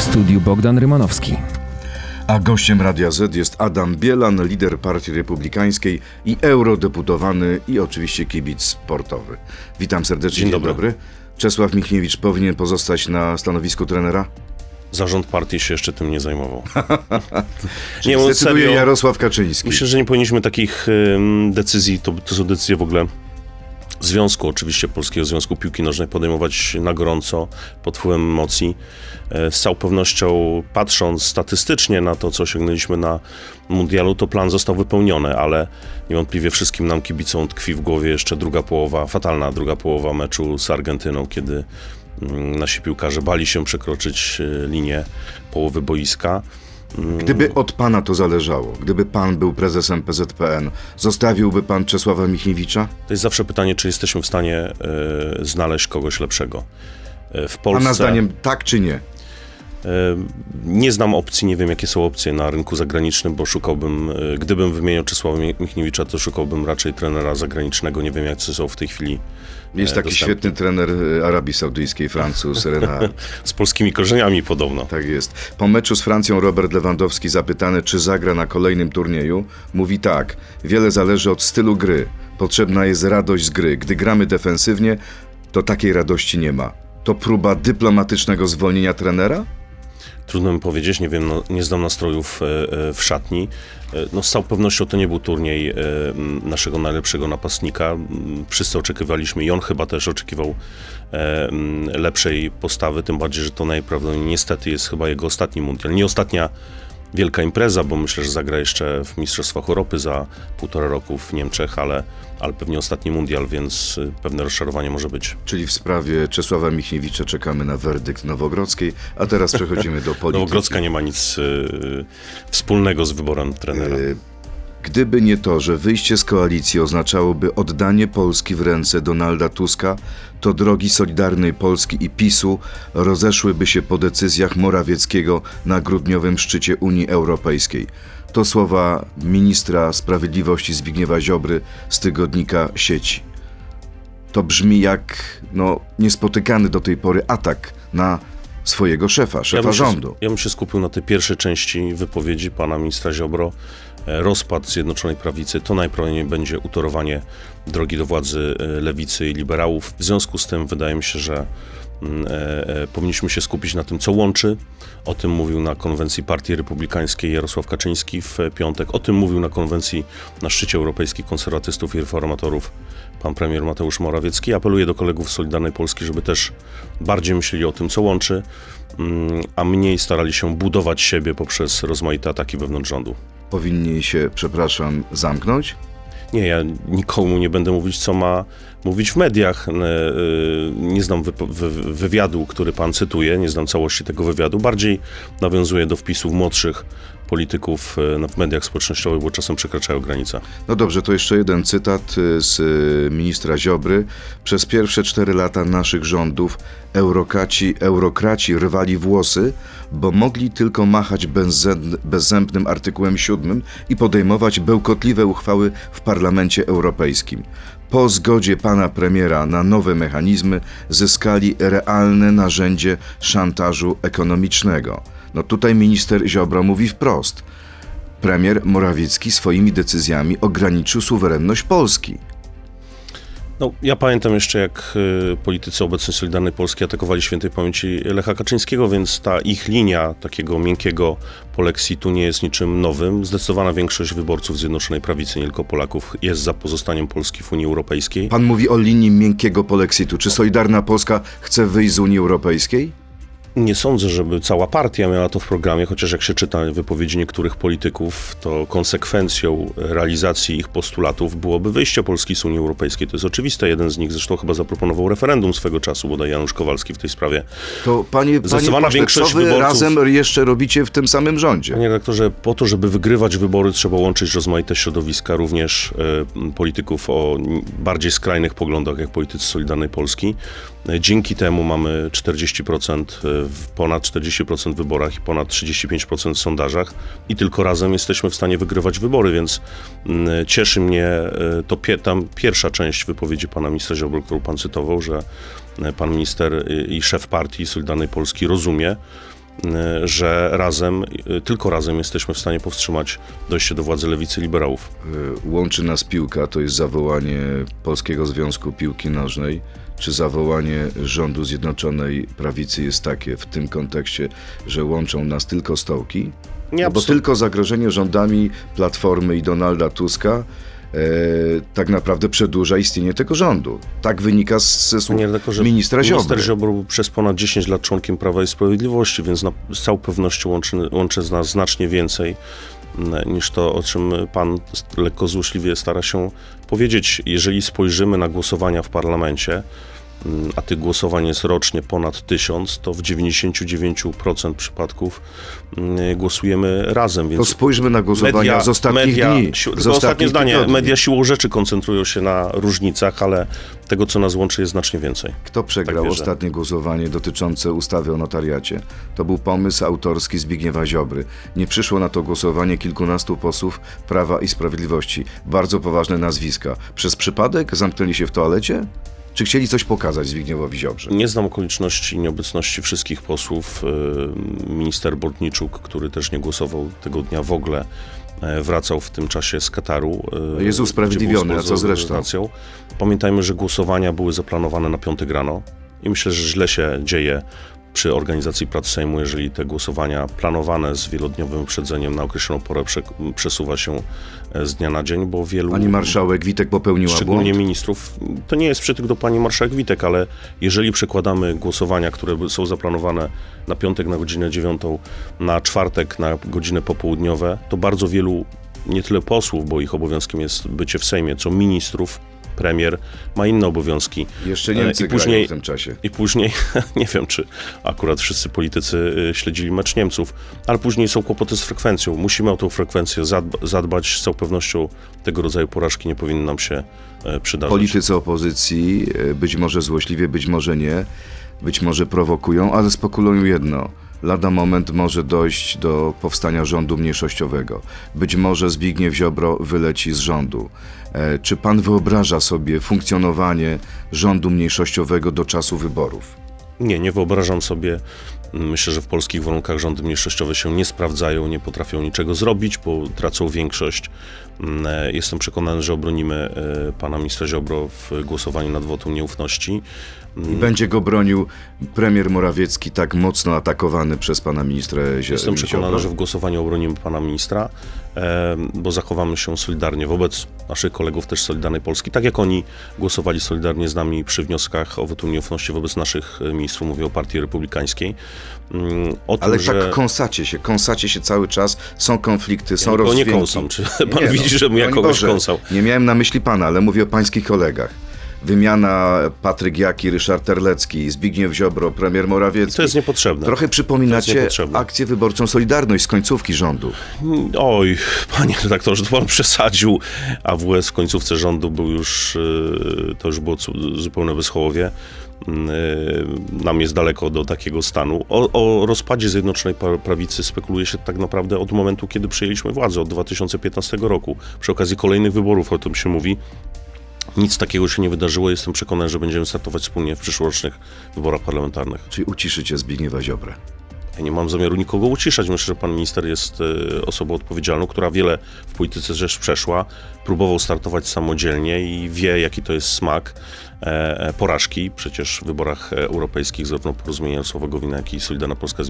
W studiu Bogdan Rymanowski. A gościem Radia Z jest Adam Bielan, lider Partii Republikańskiej i eurodeputowany i oczywiście kibic sportowy. Witam serdecznie. Dzień dobry. Czesław Michniewicz powinien pozostać na stanowisku trenera? Zarząd partii się jeszcze tym nie zajmował. nie, Zdecyduje serio, Jarosław Kaczyński. Myślę, że nie powinniśmy takich decyzji, to, to są decyzje w ogóle związku, oczywiście Polskiego Związku Piłki Nożnej, podejmować na gorąco, pod wpływem emocji. E, Z całą pewnością, patrząc statystycznie na to, co osiągnęliśmy na mundialu, to plan został wypełniony, ale niewątpliwie wszystkim nam kibicom tkwi w głowie jeszcze druga połowa, fatalna druga połowa meczu z Argentyną, kiedy mm, nasi piłkarze bali się przekroczyć e, linię połowy boiska. Gdyby od pana to zależało, gdyby pan był prezesem PZPN, zostawiłby pan Czesława Michniewicza? To jest zawsze pytanie, czy jesteśmy w stanie e, znaleźć kogoś lepszego. E, W Polsce Pana zdaniem tak czy nie? Nie znam opcji, nie wiem jakie są opcje na rynku zagranicznym, bo szukałbym, e, gdybym wymieniał Czesława Mi- Michniewicza, to szukałbym raczej trenera zagranicznego. Nie wiem jacy są w tej chwili Jest e, taki dostępne. świetny trener e, Arabii Saudyjskiej, Francuz, Renard. Z polskimi korzeniami podobno. Tak jest. Po meczu z Francją Robert Lewandowski zapytany, czy zagra na kolejnym turnieju, mówi tak: Wiele zależy od stylu gry. Potrzebna jest radość z gry. Gdy gramy defensywnie, to takiej radości nie ma. To próba dyplomatycznego zwolnienia trenera? Trudno mi powiedzieć, nie wiem, no, nie znam nastrojów e, e, w szatni. E, No, z całą pewnością to nie był turniej naszego najlepszego napastnika. Wszyscy oczekiwaliśmy i on chyba też oczekiwał lepszej postawy, tym bardziej, że to najprawdopodobniej niestety jest chyba jego ostatni mundial. Nie ostatnia wielka impreza, bo myślę, że zagra jeszcze w Mistrzostwach Europy za półtora roku w Niemczech, ale, ale pewnie ostatni mundial, więc y, pewne rozczarowanie może być. Czyli w sprawie Czesława Michniewicza czekamy na werdykt Nowogrodzkiej, a teraz przechodzimy do polityki. Nowogrodzka nie ma nic y, wspólnego z wyborem trenera. E, Gdyby nie to, że wyjście z koalicji oznaczałoby oddanie Polski w ręce Donalda Tuska, to drogi Solidarnej Polski i PiSu rozeszłyby się po decyzjach Morawieckiego na grudniowym szczycie Unii Europejskiej. To słowa ministra sprawiedliwości Zbigniewa Ziobry z tygodnika sieci. To brzmi jak no, niespotykany do tej pory atak na swojego szefa, szefa się, rządu. Ja bym się skupił na tej pierwszej części wypowiedzi pana ministra Ziobro. E, Rozpad Zjednoczonej Prawicy to najprawdopodobniej będzie utorowanie drogi do władzy e, lewicy i liberałów. W związku z tym wydaje mi się, że mm, e, powinniśmy się skupić na tym, co łączy. O tym mówił na konwencji Partii Republikańskiej Jarosław Kaczyński w piątek. O tym mówił na konwencji na szczycie europejskich konserwatystów i reformatorów pan premier Mateusz Morawiecki. Apeluję do kolegów z Solidarnej Polski, żeby też bardziej myśleli o tym, co łączy, mm, a mniej starali się budować siebie poprzez rozmaite ataki wewnątrz rządu. Powinni się, przepraszam, zamknąć? Nie, ja nikomu nie będę mówić, co ma mówić w mediach. E, e, Nie znam wywiadu, który pan cytuje, nie znam całości tego wywiadu. Bardziej nawiązuję do wpisów młodszych polityków e, na- w mediach społecznościowych, bo czasem przekraczają granicę. No dobrze, to jeszcze jeden cytat y, z y, ministra Ziobry. Przez pierwsze cztery lata naszych rządów eurokraci, eurokraci rwali włosy, bo mogli tylko machać bezzęb, bezzębnym artykułem 7 i podejmować bełkotliwe uchwały w Parlamencie Europejskim. Po zgodzie pana premiera na nowe mechanizmy zyskali realne narzędzie szantażu ekonomicznego. No tutaj minister Ziobro mówi wprost. Premier Morawiecki swoimi decyzjami ograniczył suwerenność Polski. No, ja pamiętam jeszcze, jak y, politycy obecnej Solidarnej Polski atakowali świętej pamięci Lecha Kaczyńskiego, więc ta ich linia takiego miękkiego polexitu nie jest niczym nowym. Zdecydowana większość wyborców Zjednoczonej Prawicy, nie tylko Polaków, jest za pozostaniem Polski w Unii Europejskiej. Pan mówi o linii miękkiego polexitu. Czy Solidarna Polska chce wyjść z Unii Europejskiej? Nie sądzę, żeby cała partia miała to w programie, chociaż jak się czyta wypowiedzi niektórych polityków, to konsekwencją realizacji ich postulatów byłoby wyjście Polski z Unii Europejskiej. To jest oczywiste. Jeden z nich zresztą chyba zaproponował referendum swego czasu, bodaj Janusz Kowalski w tej sprawie. To panie, panie Zdecydowana pośle, większość co wy wyborców- razem jeszcze robicie w tym samym rządzie? Panie redaktorze, po to, żeby wygrywać wybory, trzeba łączyć rozmaite środowiska, również e, polityków o bardziej skrajnych poglądach, jak politycy Solidarnej Polski. Dzięki temu mamy 40%, e, ponad 40% w wyborach i ponad 35% w sondażach i tylko razem jesteśmy w stanie wygrywać wybory, więc mm, cieszy mnie e, to tam pierwsza część wypowiedzi pana ministra Ziobro, którą pan cytował, że e, pan minister i- szef partii Solidarnej Polski rozumie, że razem, e, tylko razem jesteśmy w stanie powstrzymać dojście do władzy lewicy liberałów. Y, Łączy nas piłka, to jest zawołanie Polskiego Związku Piłki Nożnej, czy zawołanie rządu Zjednoczonej Prawicy jest takie w tym kontekście, że łączą nas tylko stołki? Nie, No bo tylko zagrożenie rządami Platformy i Donalda Tuska e, tak naprawdę przedłuża istnienie tego rządu. Tak wynika z, ze słów Panie redaktorze, ministra Ziobry. Minister Ziobro był przez ponad 10 lat członkiem Prawa i Sprawiedliwości, więc na, z całą pewnością łączy, łączy z nas znacznie więcej mm, niż to, o czym pan lekko złośliwie stara się powiedzieć. Jeżeli spojrzymy na głosowania w parlamencie, a tych głosowań jest rocznie ponad tysiąc, to w 99% przypadków mm, głosujemy razem. Więc To spójrzmy na głosowania z ostatnich media, dni. sił, z ostatnie zdanie. tygodni. Media siłą rzeczy koncentrują się na różnicach, ale tego, co nas łączy, jest znacznie więcej. Kto przegrał Tak ostatnie głosowanie dotyczące ustawy o notariacie? To był pomysł autorski Zbigniewa Ziobry. Nie przyszło na to głosowanie kilkunastu posłów Prawa i Sprawiedliwości. Bardzo poważne nazwiska. Przez przypadek zamknęli się w toalecie? Czy chcieli coś pokazać Zbigniewowi Ziobrze? Nie znam okoliczności nieobecności wszystkich posłów. Yy, Minister Bortniczuk, który też nie głosował tego dnia w ogóle, e, wracał w tym czasie z Kataru. e, Jest usprawiedliwiony, a co z resztą? organizacją. Pamiętajmy, że głosowania były zaplanowane na piątek rano i myślę, że źle się dzieje przy organizacji prac Sejmu, jeżeli te głosowania planowane z wielodniowym wyprzedzeniem na określoną porę prze, przesuwa się e, z dnia na dzień, bo wielu... Pani marszałek Witek popełniła Szczególnie błąd? ministrów. To nie jest przytyk do pani marszałek Witek, ale jeżeli przekładamy głosowania, które są zaplanowane na piątek na godzinę dziewiątą, na czwartek na godziny popołudniowe, to bardzo wielu, nie tyle posłów, bo ich obowiązkiem jest bycie w Sejmie, co ministrów, premier ma inne obowiązki. Jeszcze E, Niemcy i później- w tym czasie. I później, nie wiem, czy akurat wszyscy politycy y, śledzili mecz Niemców, ale później są kłopoty z frekwencją. Musimy o tą frekwencję zadba- zadbać. Z całą pewnością tego rodzaju porażki nie powinny nam się e, przydarzyć. Politycy opozycji, e, być może złośliwie, być może nie, być może prowokują, ale spekulują jedno. Lada moment może dojść do powstania rządu mniejszościowego. Być może Zbigniew Ziobro wyleci z rządu. E, Czy pan wyobraża sobie funkcjonowanie rządu mniejszościowego do czasu wyborów? Nie, nie wyobrażam sobie. Myślę, że w polskich warunkach rządy mniejszościowe się nie sprawdzają, nie potrafią niczego zrobić, bo tracą większość. Mm, e, Jestem przekonany, że obronimy e, pana ministra Ziobro w głosowaniu nad wotum nieufności. I będzie go bronił premier Morawiecki, tak mocno atakowany przez pana ministra Zio- Jestem przekonany, Ziobro? że w głosowaniu obronimy pana ministra, e, bo zachowamy się solidarnie wobec naszych kolegów też Solidarnej Polski, tak jak oni głosowali solidarnie z nami przy wnioskach o wotum nieufności wobec naszych ministrów, mówię o Partii Republikańskiej. Mm, O tym, Ale że... tak kąsacie się, kąsacie się cały czas, są konflikty, są Ja nikogo nie kąsam. Czy pan Nie, widzi, no, żebym ja kogoś Boże, kąsał? Nie miałem na myśli pana, ale mówię o pańskich kolegach. Wymiana Patryk Jaki, Ryszard Terlecki, Zbigniew Ziobro, premier Morawiecki. To jest niepotrzebne. Trochę przypominacie niepotrzebne. akcję wyborczą Solidarność z końcówki rządu. Oj, panie redaktorze, to pan przesadził. AWS w końcówce rządu był już, yy, to już było zupełne wyschołowie. Yy, Nam jest daleko do takiego stanu. O, o rozpadzie Zjednoczonej Pra- Prawicy spekuluje się tak naprawdę od momentu, kiedy przejęliśmy władzę, od 2015 roku. Przy okazji kolejnych wyborów o tym się mówi. Nic takiego się nie wydarzyło. Jestem przekonany, że będziemy startować wspólnie w przyszłorocznych wyborach parlamentarnych. Czyli uciszycie Zbigniewa Ziobrę. Ja nie mam zamiaru nikogo uciszać. Myślę, że pan minister jest e, osobą odpowiedzialną, która wiele w polityce rzecz przeszła. Próbował startować samodzielnie i wie, jaki to jest smak e, e, porażki. Przecież w wyborach europejskich zarówno Porozumienie Jarosława Gowina, jak i Solidarna Polska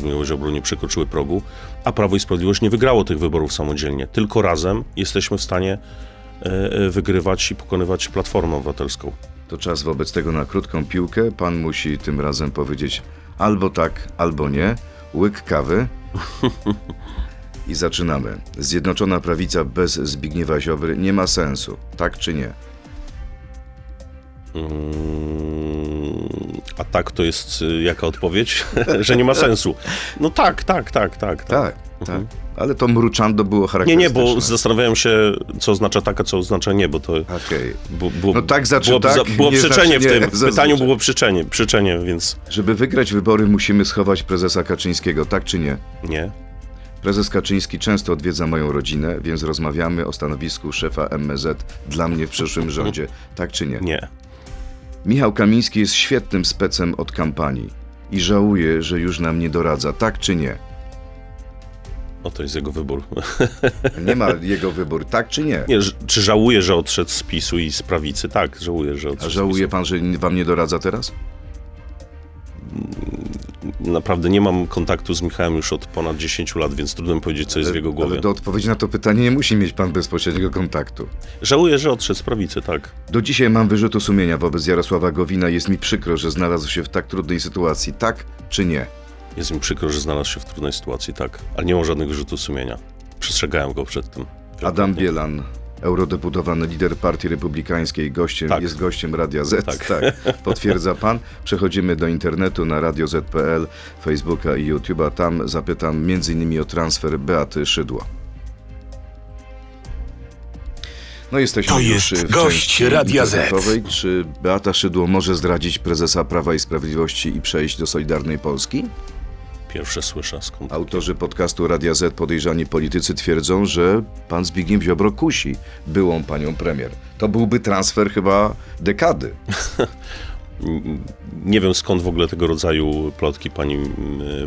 nie przekroczyły progu, a Prawo i Sprawiedliwość nie wygrało tych wyborów samodzielnie. Tylko razem jesteśmy w stanie wygrywać i pokonywać Platformę Obywatelską. To czas wobec tego na krótką piłkę. Pan musi tym razem powiedzieć albo tak, albo nie. Łyk kawy. I zaczynamy. Zjednoczona prawica bez Zbigniewa Ziobry nie ma sensu. Tak czy nie? Mm, A tak to jest y, jaka odpowiedź? że nie ma sensu. No tak, tak, tak, tak. tak. Tak, tak. Ale to mruczando było Nie, charakterystyczne. nie, bo zastanawiałem się, co oznacza tak, a co oznacza nie, bo to bu, było, No tak znaczy było, tak, za- było nie przeczenie znaczy nie, w tym. W zazwyczaj. pytaniu było przeczenie, przeczenie, więc Żeby wygrać wybory, musimy schować prezesa Kaczyńskiego, tak czy nie? nie. Prezes Kaczyński często odwiedza moją rodzinę, więc rozmawiamy o stanowisku szefa MSZ dla mnie w przyszłym rządzie, tak czy nie? Nie. Michał Kamiński jest świetnym specem od kampanii. i żałuje, że już nam nie doradza, tak czy nie? No to jest jego wybór. Nie ma jego wybór, tak czy nie? Nie, czy żałuje, że odszedł z PiSu i z prawicy? Tak, żałuję, że odszedł A żałuje pan, że wam nie doradza teraz? Naprawdę nie mam kontaktu z Michałem już od ponad 10 lat, więc trudno mi powiedzieć, co jest w jego głowie. Ale do odpowiedzi na to pytanie nie musi mieć pan bezpośredniego kontaktu. Żałuję, że odszedł z prawicy, tak. Do dzisiaj mam wyrzutu sumienia wobec Jarosława Gowina. Jest mi przykro, że znalazł się w tak trudnej sytuacji, tak czy nie? Jest mi przykro, że znalazł się w trudnej sytuacji, tak. Ale nie mam żadnego rzutu sumienia. Przestrzegałem go przed tym. Adam Bielan, eurodeputowany lider Partii Republikańskiej, gościem, Tak. jest gościem Radia Z. Tak. tak. Potwierdza pan. Przechodzimy do internetu na radioz.pl, Facebooka i YouTube'a. Tam zapytam m.in. o transfer Beaty Szydło. No jesteśmy To już jest w gość Radia Z. Czy Beata Szydło może zdradzić prezesa Prawa i Sprawiedliwości i przejść do Solidarnej Polski? Pierwsze słyszę skąd. Autorzy podcastu Radia Z podejrzani politycy twierdzą, że pan Zbigniew Ziobro kusi byłą panią premier. To byłby transfer chyba dekady. Nie wiem skąd w ogóle tego rodzaju plotki pani mm,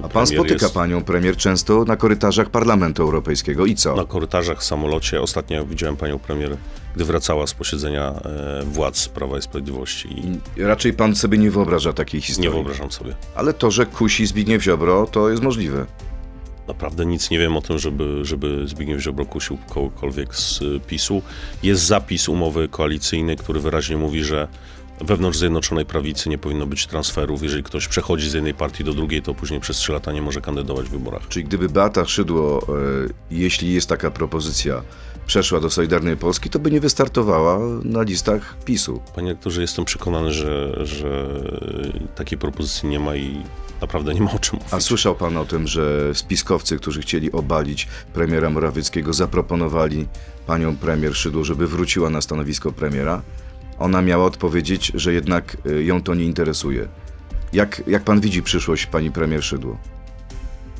A pan spotyka jest panią premier często na korytarzach Parlamentu Europejskiego. I co? na korytarzach w samolocie. Ostatnio widziałem panią premier, gdy wracała z posiedzenia e, władz Prawa i Sprawiedliwości i raczej pan sobie nie wyobraża takiej historii. nie wyobrażam sobie. Ale to, że kusi Zbigniew Ziobro, to jest możliwe. Naprawdę nic nie wiem o tym, żeby, żeby Zbigniew Ziobro kusił kogokolwiek z y, PiSu. Jest zapis umowy koalicyjnej, który wyraźnie mówi, że wewnątrz Zjednoczonej Prawicy nie powinno być transferów. Jeżeli ktoś przechodzi z jednej partii do drugiej, to później przez trzy lata nie może kandydować w wyborach. Czyli gdyby Beata Szydło, e, jeśli jest taka propozycja, przeszła do Solidarnej Polski, to by nie wystartowała na listach PiSu. Panie rektorze, jestem przekonany, że, że takiej propozycji nie ma i naprawdę nie ma o czym mówić. A słyszał pan o tym, że spiskowcy, którzy chcieli obalić premiera Morawieckiego, zaproponowali panią premier Szydło, żeby wróciła na stanowisko premiera? Ona miała odpowiedzieć, że jednak y, ją to nie interesuje. Jak, jak pan widzi przyszłość pani premier Szydło?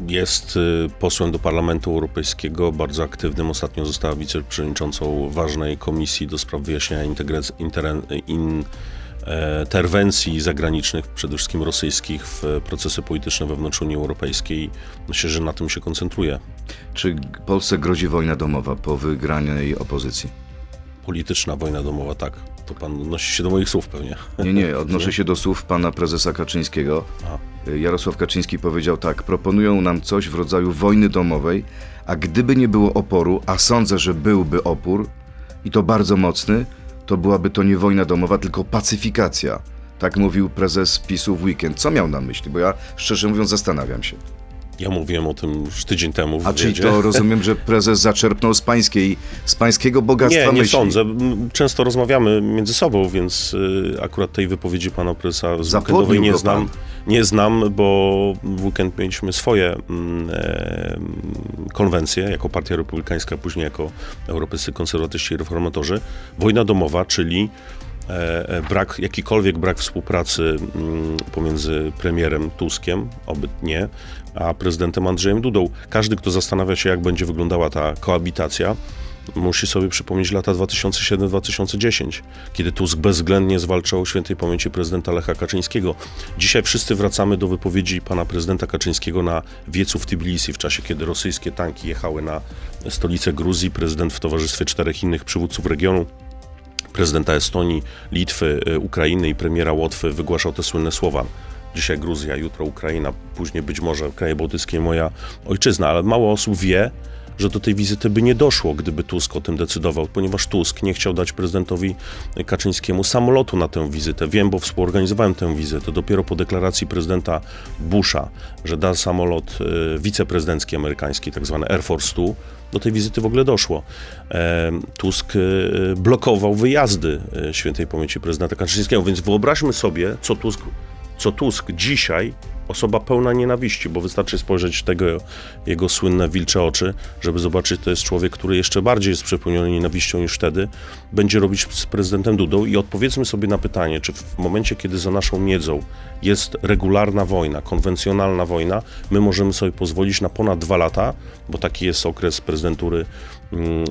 Jest y, posłem do Parlamentu Europejskiego, bardzo aktywnym. Ostatnio została wiceprzewodniczącą ważnej komisji do spraw wyjaśniania integrac- interen- in, e, interwencji zagranicznych, przede wszystkim rosyjskich, w procesy polityczne wewnątrz Unii Europejskiej. Myślę, że na tym się koncentruje. Czy Polsce grozi wojna domowa po wygranej opozycji? Polityczna wojna domowa, tak. To pan odnosi się do moich słów pewnie. Nie, nie, odnoszę się do słów pana prezesa Kaczyńskiego. Y, Jarosław Kaczyński powiedział tak: proponują nam coś w rodzaju wojny domowej, a gdyby nie było oporu, a sądzę, że byłby opór, i to bardzo mocny, to byłaby to nie wojna domowa, tylko pacyfikacja. Tak mówił prezes PiSu w weekend. Co miał na myśli? Bo ja szczerze mówiąc zastanawiam się. Ja mówiłem o tym już tydzień temu w A czyli to rozumiem, że prezes zaczerpnął z pańskiej, z pańskiego bogactwa Nie, nie myśli. sądzę. Często rozmawiamy między sobą, więc y, akurat tej wypowiedzi pana prezesa z weekendowej nie znam. pan. Nie znam, bo w weekend mieliśmy swoje e, konwencje jako Partia Republikańska, później jako Europejscy Konserwatyści i Reformatorzy. Wojna domowa, czyli e, e, brak, jakikolwiek brak współpracy mm, pomiędzy premierem Tuskiem, oby nie, a prezydentem Andrzejem Dudą. Każdy, kto zastanawia się, jak będzie wyglądała ta koabitacja, musi sobie przypomnieć lata 2007-2010, kiedy Tusk bezwzględnie zwalczał świętej pamięci prezydenta Lecha Kaczyńskiego. Dzisiaj wszyscy wracamy do wypowiedzi pana prezydenta Kaczyńskiego na wiecu w Tbilisi, w czasie kiedy rosyjskie tanki jechały na stolicę Gruzji. Prezydent w towarzystwie czterech innych przywódców regionu prezydenta Estonii, Litwy, y, Ukrainy i premiera Łotwy wygłaszał te słynne słowa. Dzisiaj Gruzja, jutro Ukraina, później być może kraje bałtyckie, moja ojczyzna, ale mało osób wie, że do tej wizyty by nie doszło, gdyby Tusk o tym decydował, ponieważ Tusk nie chciał dać prezydentowi Kaczyńskiemu samolotu na tę wizytę. Wiem, bo współorganizowałem tę wizytę. Dopiero po deklaracji prezydenta Busha, że da samolot y, wiceprezydencki amerykański, tak zwany Air Force 2, do tej wizyty w ogóle doszło. E, Tusk e, blokował wyjazdy e, świętej pamięci prezydenta Kaczyńskiego, więc wyobraźmy sobie, co Tusk, co Tusk dzisiaj, osoba pełna nienawiści, bo wystarczy spojrzeć tego jego słynne wilcze oczy, żeby zobaczyć, to jest człowiek, który jeszcze bardziej jest przepełniony nienawiścią niż wtedy, będzie robić z prezydentem Dudą. I odpowiedzmy sobie na pytanie, czy w momencie, kiedy za naszą miedzą jest regularna wojna, konwencjonalna wojna, my możemy sobie pozwolić na ponad dwa lata, bo taki jest okres prezydentury mm,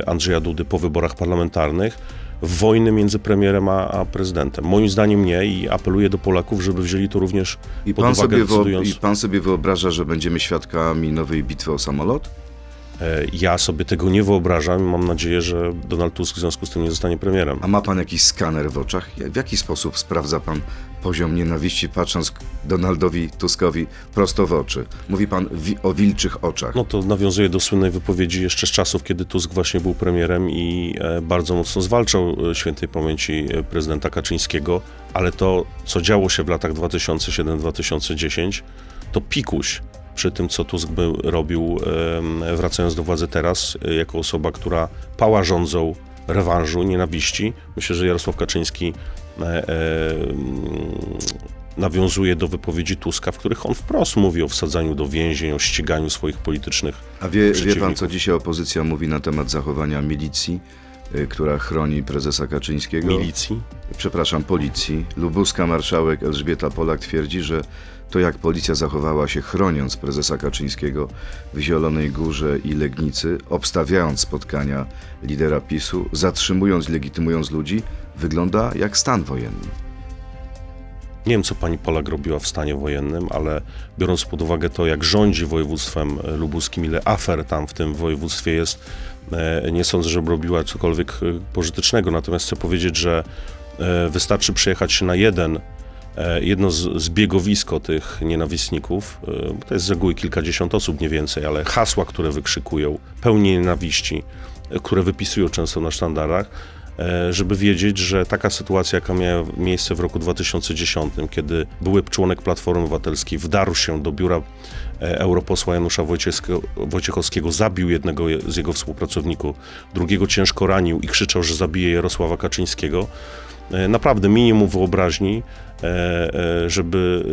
e, Andrzeja Dudy po wyborach parlamentarnych, wojny między premierem a, a prezydentem. Moim zdaniem nie i apeluję do Polaków, żeby wzięli to również I pod uwagę sobie decydując. I pan sobie wyobraża, że będziemy świadkami nowej bitwy o samolot? E, Ja sobie tego nie wyobrażam i mam nadzieję, że Donald Tusk w związku z tym nie zostanie premierem. A ma pan jakiś skaner w oczach? W jaki sposób sprawdza pan poziom nienawiści, patrząc Donaldowi Tuskowi prosto w oczy? Mówi pan wi- o wilczych oczach. No to nawiązuje do słynnej wypowiedzi jeszcze z czasów, kiedy Tusk właśnie był premierem i e, bardzo mocno zwalczał e, świętej pamięci prezydenta Kaczyńskiego, ale to, co działo się w latach 2007-2010, to pikuś przy tym, co Tusk by robił, wracając do władzy teraz, e, jako osoba, która pała rządzą rewanżu, nienawiści. Myślę, że Jarosław Kaczyński e, e, nawiązuje do wypowiedzi Tuska, w których on wprost mówi o wsadzaniu do więzień, o ściganiu swoich politycznych A wie, wie pan, co dzisiaj opozycja mówi na temat zachowania milicji, y, która chroni prezesa Kaczyńskiego? milicji. Przepraszam, policji. Lubuska marszałek Elżbieta Polak twierdzi, że to jak policja zachowała się chroniąc prezesa Kaczyńskiego w Zielonej Górze i Legnicy, obstawiając spotkania lidera PiSu, zatrzymując, legitymując ludzi, wygląda jak stan wojenny. Nie wiem, co pani Polak robiła w stanie wojennym, ale biorąc pod uwagę to, jak rządzi województwem lubuskim, ile afer tam w tym województwie jest, e, nie sądzę, żeby robiła cokolwiek e, pożytecznego. Natomiast chcę powiedzieć, że e, wystarczy przyjechać na jeden, jedno z, zbiegowisko tych nienawistników, e, to jest z reguły kilkadziesiąt osób, nie więcej, ale hasła, które wykrzykują, pełni nienawiści, e, które wypisują często na sztandarach, e, żeby wiedzieć, że taka sytuacja, jaka miała miejsce w roku 2010, kiedy były członek Platformy Obywatelskiej wdarł się do biura e, europosła Janusza Wojciechowskiego, zabił jednego je- z jego współpracowników, drugiego ciężko ranił i krzyczał, że zabije Jarosława Kaczyńskiego. E, Naprawdę minimum wyobraźni, e, e, żeby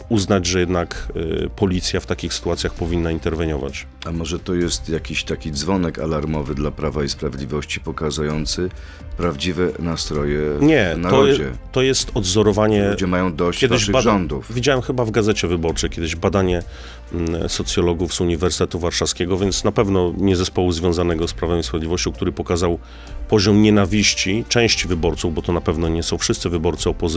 e, uznać, że jednak e, policja w takich sytuacjach powinna interweniować. A może to jest jakiś taki dzwonek alarmowy dla Prawa i Sprawiedliwości pokazujący prawdziwe nastroje Nie, w to, narodzie? to jest odzorowanie Ludzie mają dość Kiedyś waszych bada- rządów. Widziałem chyba w Gazecie Wyborczej kiedyś badanie mm, socjologów z Uniwersytetu Warszawskiego, więc na pewno nie zespołu związanego z Prawem i Sprawiedliwością, który pokazał poziom nienawiści części wyborców, bo to na pewno nie są wszyscy wyborcy opozycji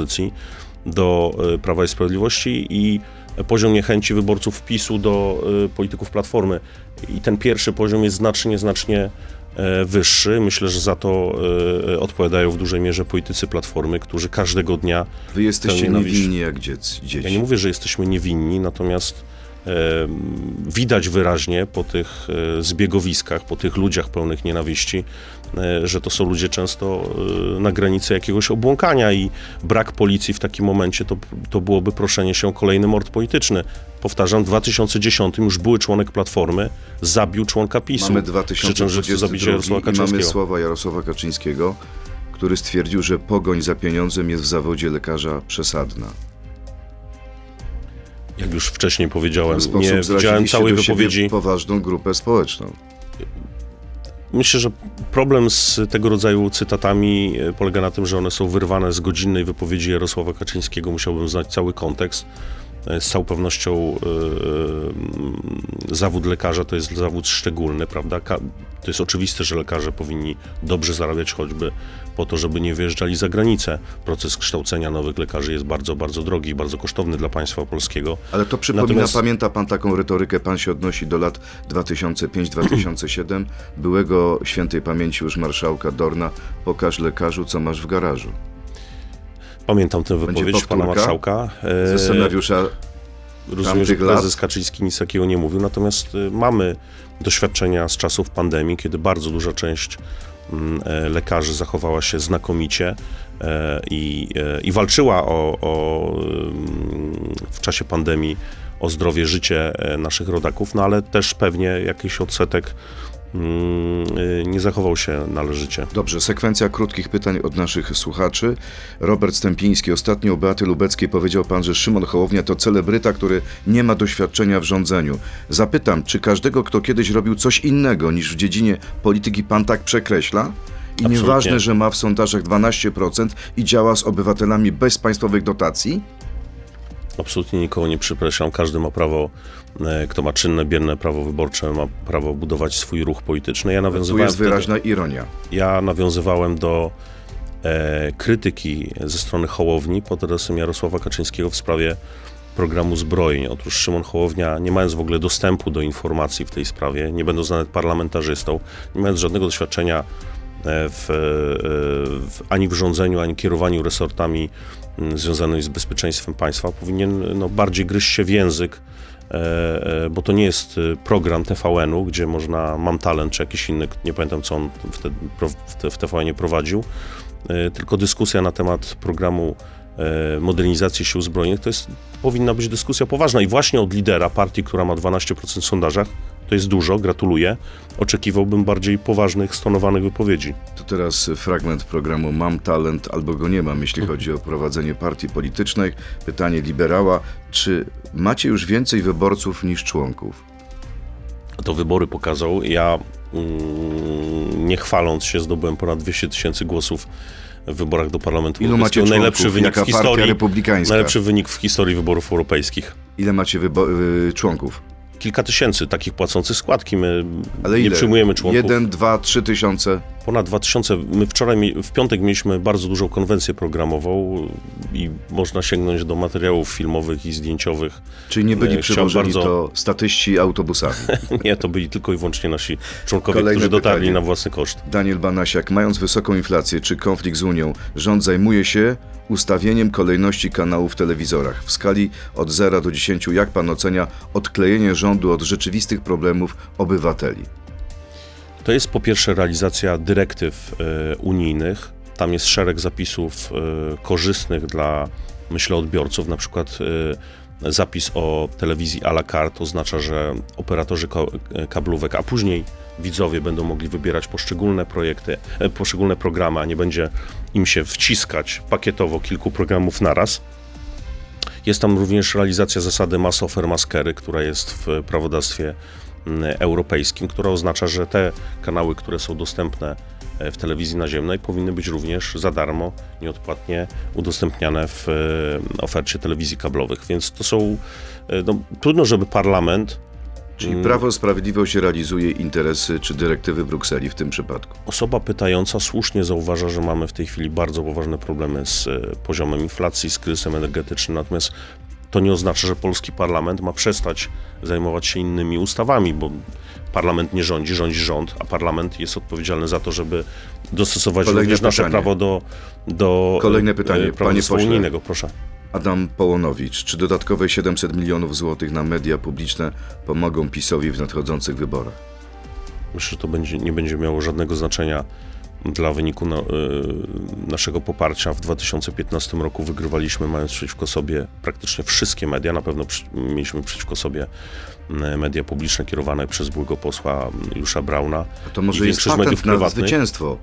do e, Prawa i Sprawiedliwości i poziom niechęci wyborców PiSu do e, polityków Platformy. I ten pierwszy poziom jest znacznie, znacznie e, wyższy. Myślę, że za to odpowiadają w dużej mierze politycy Platformy, którzy każdego dnia Wy jesteście niewinni jak dziec, dzieci. ja nie mówię, że jesteśmy niewinni, natomiast widać wyraźnie po tych zbiegowiskach, po tych ludziach pełnych nienawiści, że to są ludzie często e, na granicy jakiegoś obłąkania i brak policji w takim momencie to, to byłoby proszenie się o kolejny mord polityczny. Powtarzam, w 2010 już były członek Platformy, zabił członka PiSu, Mamy krzycząc, że chce zabić 2022 Jarosława i mamy słowa Jarosława Kaczyńskiego, który stwierdził, że pogoń za pieniądzem jest w zawodzie lekarza przesadna. Jak już wcześniej powiedziałem, nie widziałem całej wypowiedzi. poważną grupę społeczną. Myślę, że problem z tego rodzaju cytatami e, polega na tym, że one są wyrwane z godzinnej wypowiedzi Jarosława Kaczyńskiego. Musiałbym znać cały kontekst. E, Z całą pewnością e, zawód lekarza to jest zawód szczególny, prawda? Ka- To jest oczywiste, że lekarze powinni dobrze zarabiać choćby po to, żeby nie wyjeżdżali za granicę. Proces kształcenia nowych lekarzy jest bardzo, bardzo drogi i bardzo kosztowny dla państwa polskiego. Ale to przypomina, Natomiast- pamięta pan taką retorykę, pan się odnosi do lat 2005-2007, byłego świętej pamięci już marszałka Dorna, pokaż lekarzu, co masz w garażu. Pamiętam tę wypowiedź pana marszałka. E, Ze scenariusza Rozumiem, że prezes Kaczyński nic takiego nie mówił, natomiast y, mamy doświadczenia z czasów pandemii, kiedy bardzo duża część e, lekarzy zachowała się znakomicie e, i, e, i walczyła o, o, ym, w czasie pandemii o zdrowie, życie e, naszych rodaków, no ale też pewnie jakiś odsetek mm, nie zachował się należycie. Dobrze, sekwencja krótkich pytań od naszych słuchaczy. Robert Stępiński, ostatnio u Beaty Lubeckiej powiedział pan, że Szymon Hołownia to celebryta, który nie ma doświadczenia w rządzeniu. Zapytam, czy każdego, kto kiedyś robił coś innego niż w dziedzinie polityki, pan tak przekreśla? I Absolutnie. nieważne, że ma w sondażach 12% i działa z obywatelami bez państwowych dotacji? Absolutnie nikogo nie przepraszam. Każdy ma prawo, e, kto ma czynne, bierne prawo wyborcze, ma prawo budować swój ruch polityczny. Ja Tu nawiązywałem, jest wtedy- wyraźna ironia. ja nawiązywałem do e, krytyki ze strony Hołowni pod adresem Jarosława Kaczyńskiego w sprawie programu zbrojeń. Otóż Szymon Hołownia, nie mając w ogóle dostępu do informacji w tej sprawie, nie będąc nawet parlamentarzystą, nie mając żadnego doświadczenia e, w, e, w, ani w rządzeniu, ani kierowaniu resortami m, związanymi z bezpieczeństwem państwa, powinien no, bardziej gryźć się w język, e, e, bo to nie jest e, program TVN-u, gdzie można, mam talent, czy jakiś inny, nie pamiętam co on wtedy w TVN-ie prowadził, tylko dyskusja na temat programu modernizacji sił zbrojnych, to jest, powinna być dyskusja poważna i właśnie od lidera partii, która ma 12% w sondażach, to jest dużo, gratuluję, oczekiwałbym bardziej poważnych, stonowanych wypowiedzi. To teraz fragment programu Mam talent albo go nie mam, jeśli chodzi o prowadzenie partii politycznej. Pytanie liberała, czy macie już więcej wyborców niż członków? to wybory pokazał. Ja mm, nie chwaląc się zdobyłem ponad 200 tysięcy głosów w wyborach do Parlamentu Ilu macie Europejskiego. członków? Najlepszy wynik w historii. republikańska? Najlepszy wynik w historii wyborów europejskich. Ile macie wybo- y, członków? Kilka tysięcy takich płacących składki. My Ale nie ile? przyjmujemy członków. Jeden, dwa, trzy tysiące? Ponad 2000. My wczoraj, w piątek mieliśmy bardzo dużą konwencję programową i można sięgnąć do materiałów filmowych i zdjęciowych. Czyli nie byli chciałem przywożeni bardzo- to statyści autobusami. Nie, to byli tylko i wyłącznie nasi członkowie, Kolejne którzy dotarli pytanie. na własny koszt. Daniel Banasiak, mając wysoką inflację czy konflikt z Unią, rząd zajmuje się ustawieniem kolejności kanałów w telewizorach. W skali od 0 do 10, jak pan ocenia odklejenie rządu od rzeczywistych problemów obywateli? To jest po pierwsze realizacja dyrektyw e, unijnych. Tam jest szereg zapisów e, korzystnych dla, myślę, odbiorców. Na przykład e, zapis o telewizji à la carte oznacza, że operatorzy kablówek, a później widzowie będą mogli wybierać poszczególne projekty, e, poszczególne programy, a nie będzie im się wciskać pakietowo kilku programów naraz. Jest tam również realizacja zasady mass offer maskery, która jest w prawodawstwie mm, europejskim, która oznacza, że te kanały, które są dostępne w telewizji naziemnej, powinny być również za darmo, nieodpłatnie udostępniane w e, ofercie telewizji kablowych. Więc to są. e, No, trudno, żeby parlament, Czyli Mm. Prawo Sprawiedliwość realizuje interesy czy dyrektywy Brukseli w tym przypadku. osoba pytająca słusznie zauważa, że mamy w tej chwili bardzo poważne problemy z e, poziomem inflacji, z kryzysem energetycznym, natomiast to nie oznacza, że polski parlament ma przestać zajmować się innymi ustawami, bo parlament nie rządzi, rządzi rząd, a parlament jest odpowiedzialny za to, żeby dostosować Kolejne również nasze pytanie. prawo do, do Kolejne e, pytanie, panie prawodawstwa pośle. unijnego. Proszę. Adam Połonowicz, czy dodatkowe 700 milionów złotych na media publiczne pomogą PiSowi w nadchodzących wyborach? Myślę, że to będzie, nie będzie miało żadnego znaczenia dla wyniku na, y, naszego poparcia. W 2015 roku wygrywaliśmy, mając przeciwko sobie praktycznie wszystkie media. Na pewno przy, mieliśmy przeciwko sobie y, media publiczne kierowane przez byłego posła Jusza Brauna. A to może I jest patent na zwycięstwo.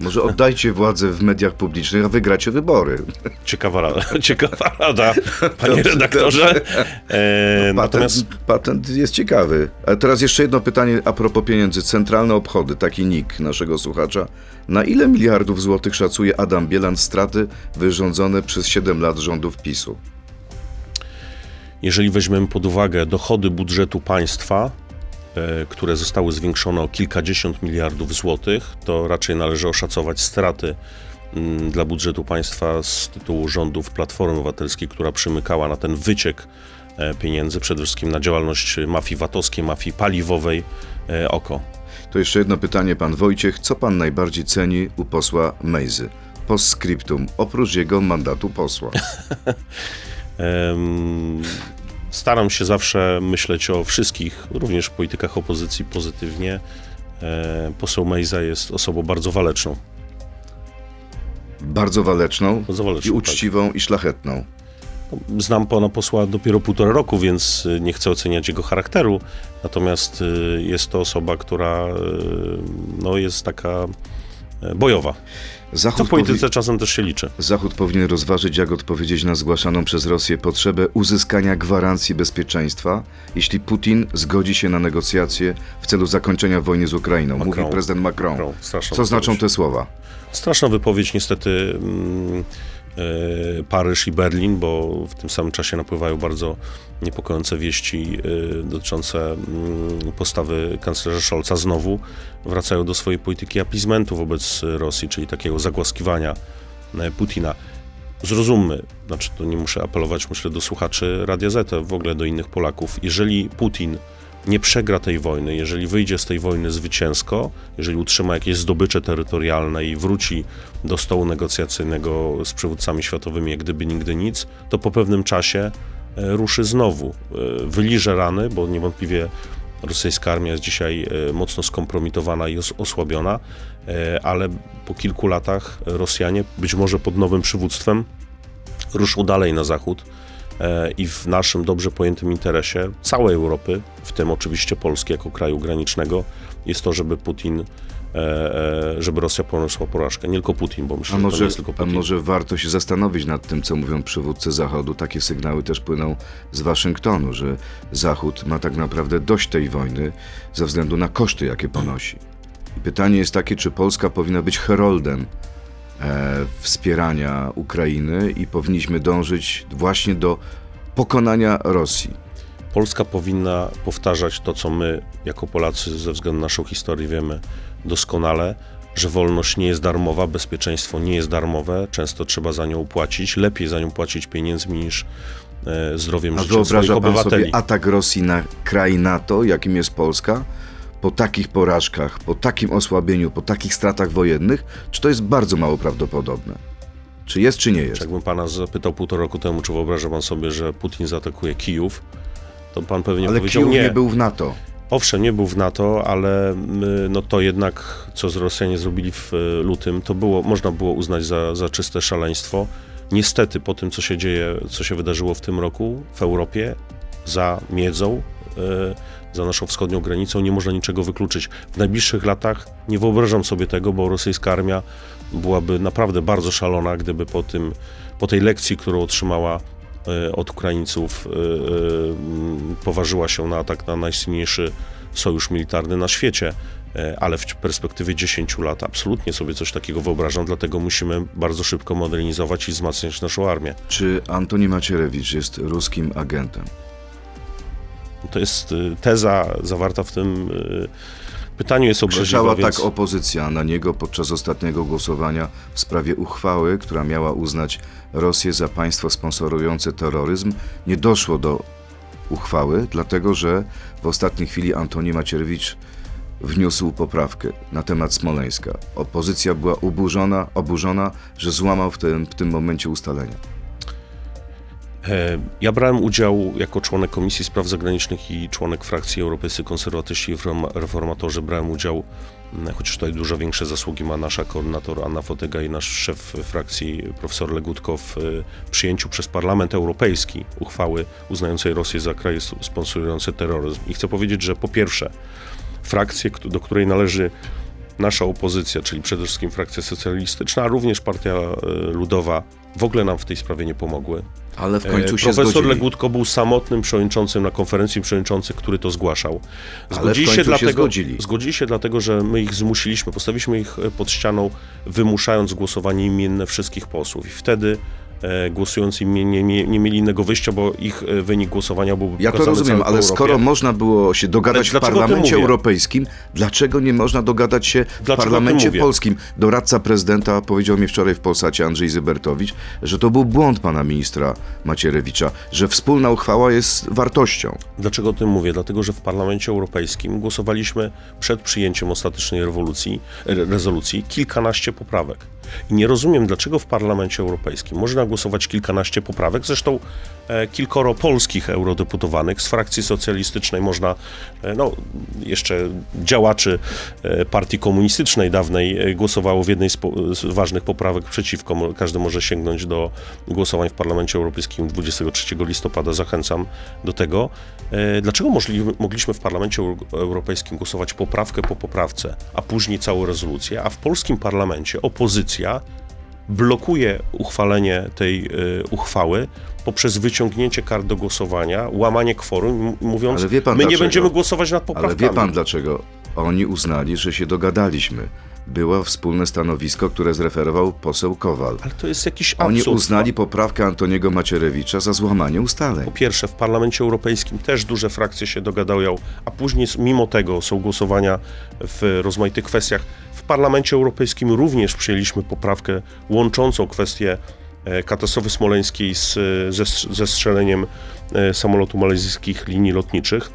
Może oddajcie władzę w mediach publicznych, a wygracie wybory. Ciekawa rada, ciekawa rada panie Dobrze, redaktorze. E, Patent, natomiast patent jest ciekawy. A teraz jeszcze jedno pytanie a propos pieniędzy. Centralne obchody, taki nick naszego słuchacza. Na ile miliardów złotych szacuje Adam Bielan straty wyrządzone przez 7 lat rządów PiSu? Jeżeli weźmiemy pod uwagę dochody budżetu państwa, które zostały zwiększone o kilkadziesiąt miliardów złotych, to raczej należy oszacować straty mm, dla budżetu państwa z tytułu rządów Platformy Obywatelskiej, która przymykała na ten wyciek e, pieniędzy, przede wszystkim na działalność mafii VAT-owskiej, mafii paliwowej e, oko. To jeszcze jedno pytanie, pan Wojciech. Co pan najbardziej ceni u posła Mejzy? Postscriptum, oprócz jego mandatu posła. Em, Staram się zawsze myśleć o wszystkich, również politykach opozycji pozytywnie. E, Poseł Mejza jest osobą bardzo waleczną. Bardzo waleczną Bardzo waleczną, i uczciwą i szlachetną. tak. Znam pana posła dopiero półtora roku, więc y, nie chcę oceniać jego charakteru. Natomiast y, jest to osoba, która no, jest taka e, bojowa. Co Zachód, w polityce powi- czasem też się liczy. Zachód powinien rozważyć, jak odpowiedzieć na zgłaszaną przez Rosję potrzebę uzyskania gwarancji bezpieczeństwa, jeśli Putin zgodzi się na negocjacje w celu zakończenia wojny z Ukrainą, mówi Macron. prezydent Macron. Macron, Co znaczą te słowa? Straszna wypowiedź, niestety. E, Paryż i Berlin, bo w tym samym czasie napływają bardzo niepokojące wieści e, dotyczące mm, postawy kanclerza Scholza. Znowu wracają do swojej polityki aplizmentu wobec Rosji, czyli takiego zagłaskiwania e, Putina. Zrozummy, znaczy to nie muszę apelować, myślę, do słuchaczy Radia Z, w ogóle do innych Polaków. Jeżeli Putin nie przegra tej wojny, jeżeli wyjdzie z tej wojny zwycięsko, jeżeli utrzyma jakieś zdobycze terytorialne i wróci do stołu negocjacyjnego z przywódcami światowymi, jak gdyby nigdy nic, to po pewnym czasie e, ruszy znowu. E, wyliże rany, bo niewątpliwie rosyjska armia jest dzisiaj e, mocno skompromitowana i osłabiona, ale po kilku latach Rosjanie, być może pod nowym przywództwem, ruszą dalej na zachód i w naszym dobrze pojętym interesie całej Europy, w tym oczywiście Polski jako kraju granicznego, jest to, żeby Putin, e, e, żeby Rosja poniosła porażkę. Nie tylko Putin, bo myślę, a może, że tylko Putin. A może warto się zastanowić nad tym, co mówią przywódcy Zachodu. Takie sygnały też płyną z Waszyngtonu, że Zachód ma tak naprawdę dość tej wojny ze względu na koszty, jakie ponosi. I pytanie jest takie, czy Polska powinna być heroldem E, wspierania Ukrainy i powinniśmy dążyć właśnie do pokonania Rosji. Polska powinna powtarzać to, co my, jako Polacy, ze względu na naszą historię, wiemy doskonale, że wolność nie jest darmowa, bezpieczeństwo nie jest darmowe, często trzeba za nią płacić, lepiej za nią płacić pieniędzmi niż e, zdrowiem A życia swoich pan obywateli. sobie atak Rosji na kraj NATO, jakim jest Polska? Po takich porażkach, po takim osłabieniu, po takich stratach wojennych, czy to jest bardzo mało prawdopodobne? Czy jest, czy nie jest? Jakbym pana zapytał półtora roku temu, czy wyobraża pan sobie, że Putin zaatakuje Kijów, to pan pewnie ale powiedział Kijów nie. nie był w NATO. Owszem, nie był w NATO, ale no to jednak, co z Rosjanie zrobili w e, lutym, to było, można było uznać za, za czyste szaleństwo. Niestety, po tym, co się dzieje, co się wydarzyło w tym roku w Europie, za miedzą, e, za naszą wschodnią granicą, nie można niczego wykluczyć. W najbliższych latach nie wyobrażam sobie tego, bo rosyjska armia byłaby naprawdę bardzo szalona, gdyby po, tym, po tej lekcji, którą otrzymała e, od Ukraińców, e, e, poważyła się na atak na najsilniejszy sojusz militarny na świecie, ale w perspektywie 10 lat absolutnie sobie coś takiego wyobrażam, dlatego musimy bardzo szybko modernizować i wzmacniać naszą armię. Czy Antoni Macierewicz jest ruskim agentem? To jest y, teza zawarta w tym y, pytaniu jest obraźliwa. Krzyczała więc... tak opozycja na niego podczas ostatniego głosowania w sprawie uchwały, która miała uznać Rosję za państwo sponsorujące terroryzm. Nie doszło do uchwały, dlatego że w ostatniej chwili Antoni Macierewicz wniósł poprawkę na temat Smoleńska. Opozycja była oburzona, oburzona że złamał w tym, w tym momencie ustalenia. E, ja brałem udział jako członek Komisji Spraw Zagranicznych i członek frakcji Europejscy Konserwatyści i Reformatorzy. Brałem udział, chociaż tutaj dużo większe zasługi ma nasza koordynator Anna Fotyga i nasz szef frakcji profesor Legutko w przyjęciu przez Parlament Europejski uchwały uznającej Rosję za kraj sponsorujący terroryzm. I chcę powiedzieć, że po pierwsze, frakcję, do której należy nasza opozycja, czyli przede wszystkim frakcja socjalistyczna, a również Partia e, Ludowa w ogóle nam w tej sprawie nie pomogły. Ale w końcu się Profesor zgodzili. Legutko był samotnym przewodniczącym na konferencji przewodniczących, który to zgłaszał. Zgodzili się, dlatego, się zgodzili. zgodzili się dlatego, że my ich zmusiliśmy, postawiliśmy ich e, pod ścianą, wymuszając głosowanie imienne wszystkich posłów. I wtedy E, głosujący nie, nie, nie, mieli innego wyjścia, bo ich e, wynik głosowania byłby Ja to rozumiem, ale skoro można było się dogadać w Parlamencie Europejskim, dlaczego nie można dogadać się w Dlaczego Parlamencie Polskim? Doradca prezydenta powiedział mi wczoraj w Polsacie Andrzej Zybertowicz, że to był błąd pana ministra Macierewicza, że wspólna uchwała jest wartością. Dlaczego o tym mówię? Dlatego, że w Parlamencie Europejskim głosowaliśmy przed przyjęciem ostatecznej rewolucji, rezolucji kilkanaście poprawek. I nie rozumiem, dlaczego w Parlamencie Europejskim można głosować kilkanaście poprawek. Zresztą e, kilkoro polskich eurodeputowanych z frakcji socjalistycznej można, e, no jeszcze działaczy e, partii komunistycznej dawnej głosowało w jednej z, po, z, ważnych poprawek przeciwko. Każdy może sięgnąć do głosowań w Parlamencie Europejskim 23 listopada. Zachęcam do tego. Dlaczego możli, mogliśmy w Parlamencie Europejskim głosować poprawkę po poprawce, a później całą rezolucję, a w polskim parlamencie opozycja blokuje uchwalenie tej y, uchwały poprzez wyciągnięcie kart do głosowania, łamanie kworum, mówiąc, my dlaczego? nie będziemy głosować nad poprawkami. Ale wie pan dlaczego? Oni uznali, że się dogadaliśmy. było wspólne stanowisko, które zreferował poseł Kowal. Ale to jest jakiś Oni absurd. uznali poprawkę Antoniego Macierewicza za złamanie ustaleń. Po pierwsze, w Parlamencie Europejskim też duże frakcje się dogadają, a później mimo tego są głosowania w rozmaitych kwestiach. W Parlamencie Europejskim również przyjęliśmy poprawkę łączącą kwestię e, katastrofy smoleńskiej z, e, ze, ze strzeleniem e, samolotu malezyjskich linii lotniczych.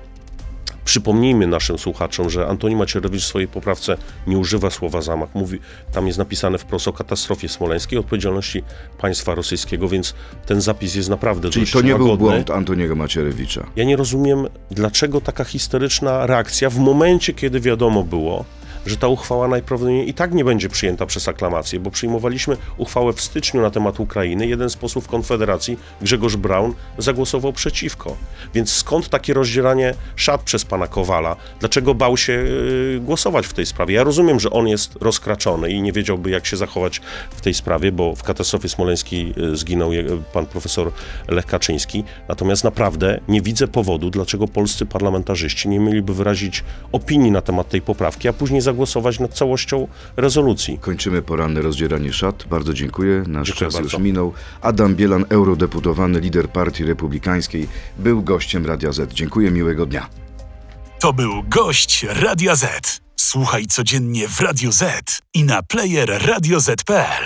Przypomnijmy naszym słuchaczom, że Antoni Macierewicz w swojej poprawce nie używa słowa zamach. Mówi, tam jest napisane wprost o katastrofie smoleńskiej, odpowiedzialności państwa rosyjskiego, więc ten zapis jest naprawdę Czyli to nie był łagodny. błąd Antoniego Macierewicza. Ja nie rozumiem, dlaczego taka historyczna reakcja w momencie, kiedy wiadomo było, że ta uchwała najprawdopodobniej i tak nie będzie przyjęta przez aklamację, bo przyjmowaliśmy uchwałę w styczniu na temat Ukrainy. Jeden z posłów Konfederacji, Grzegorz Braun, zagłosował przeciwko. Więc skąd takie rozdzieranie szat przez pana Kowala? Dlaczego bał się yy, głosować w tej sprawie? Ja rozumiem, że on jest rozkraczony i nie wiedziałby, jak się zachować w tej sprawie, bo w katastrofie smoleńskiej yy, zginął pan profesor Lech Kaczyński. Natomiast naprawdę nie widzę powodu, dlaczego polscy parlamentarzyści nie mieliby wyrazić opinii na temat tej poprawki, a później zagłosować nad całością rezolucji. Kończymy poranne rozdzieranie szat. Bardzo dziękuję. Nasz Dziękuję czas już bardzo. minął. Adam Bielan, eurodeputowany, lider Partii Republikańskiej, był gościem Radia Z. Dziękuję, miłego dnia. To był gość Radia Z. Słuchaj codziennie w Radio Z i na player radioz.pl.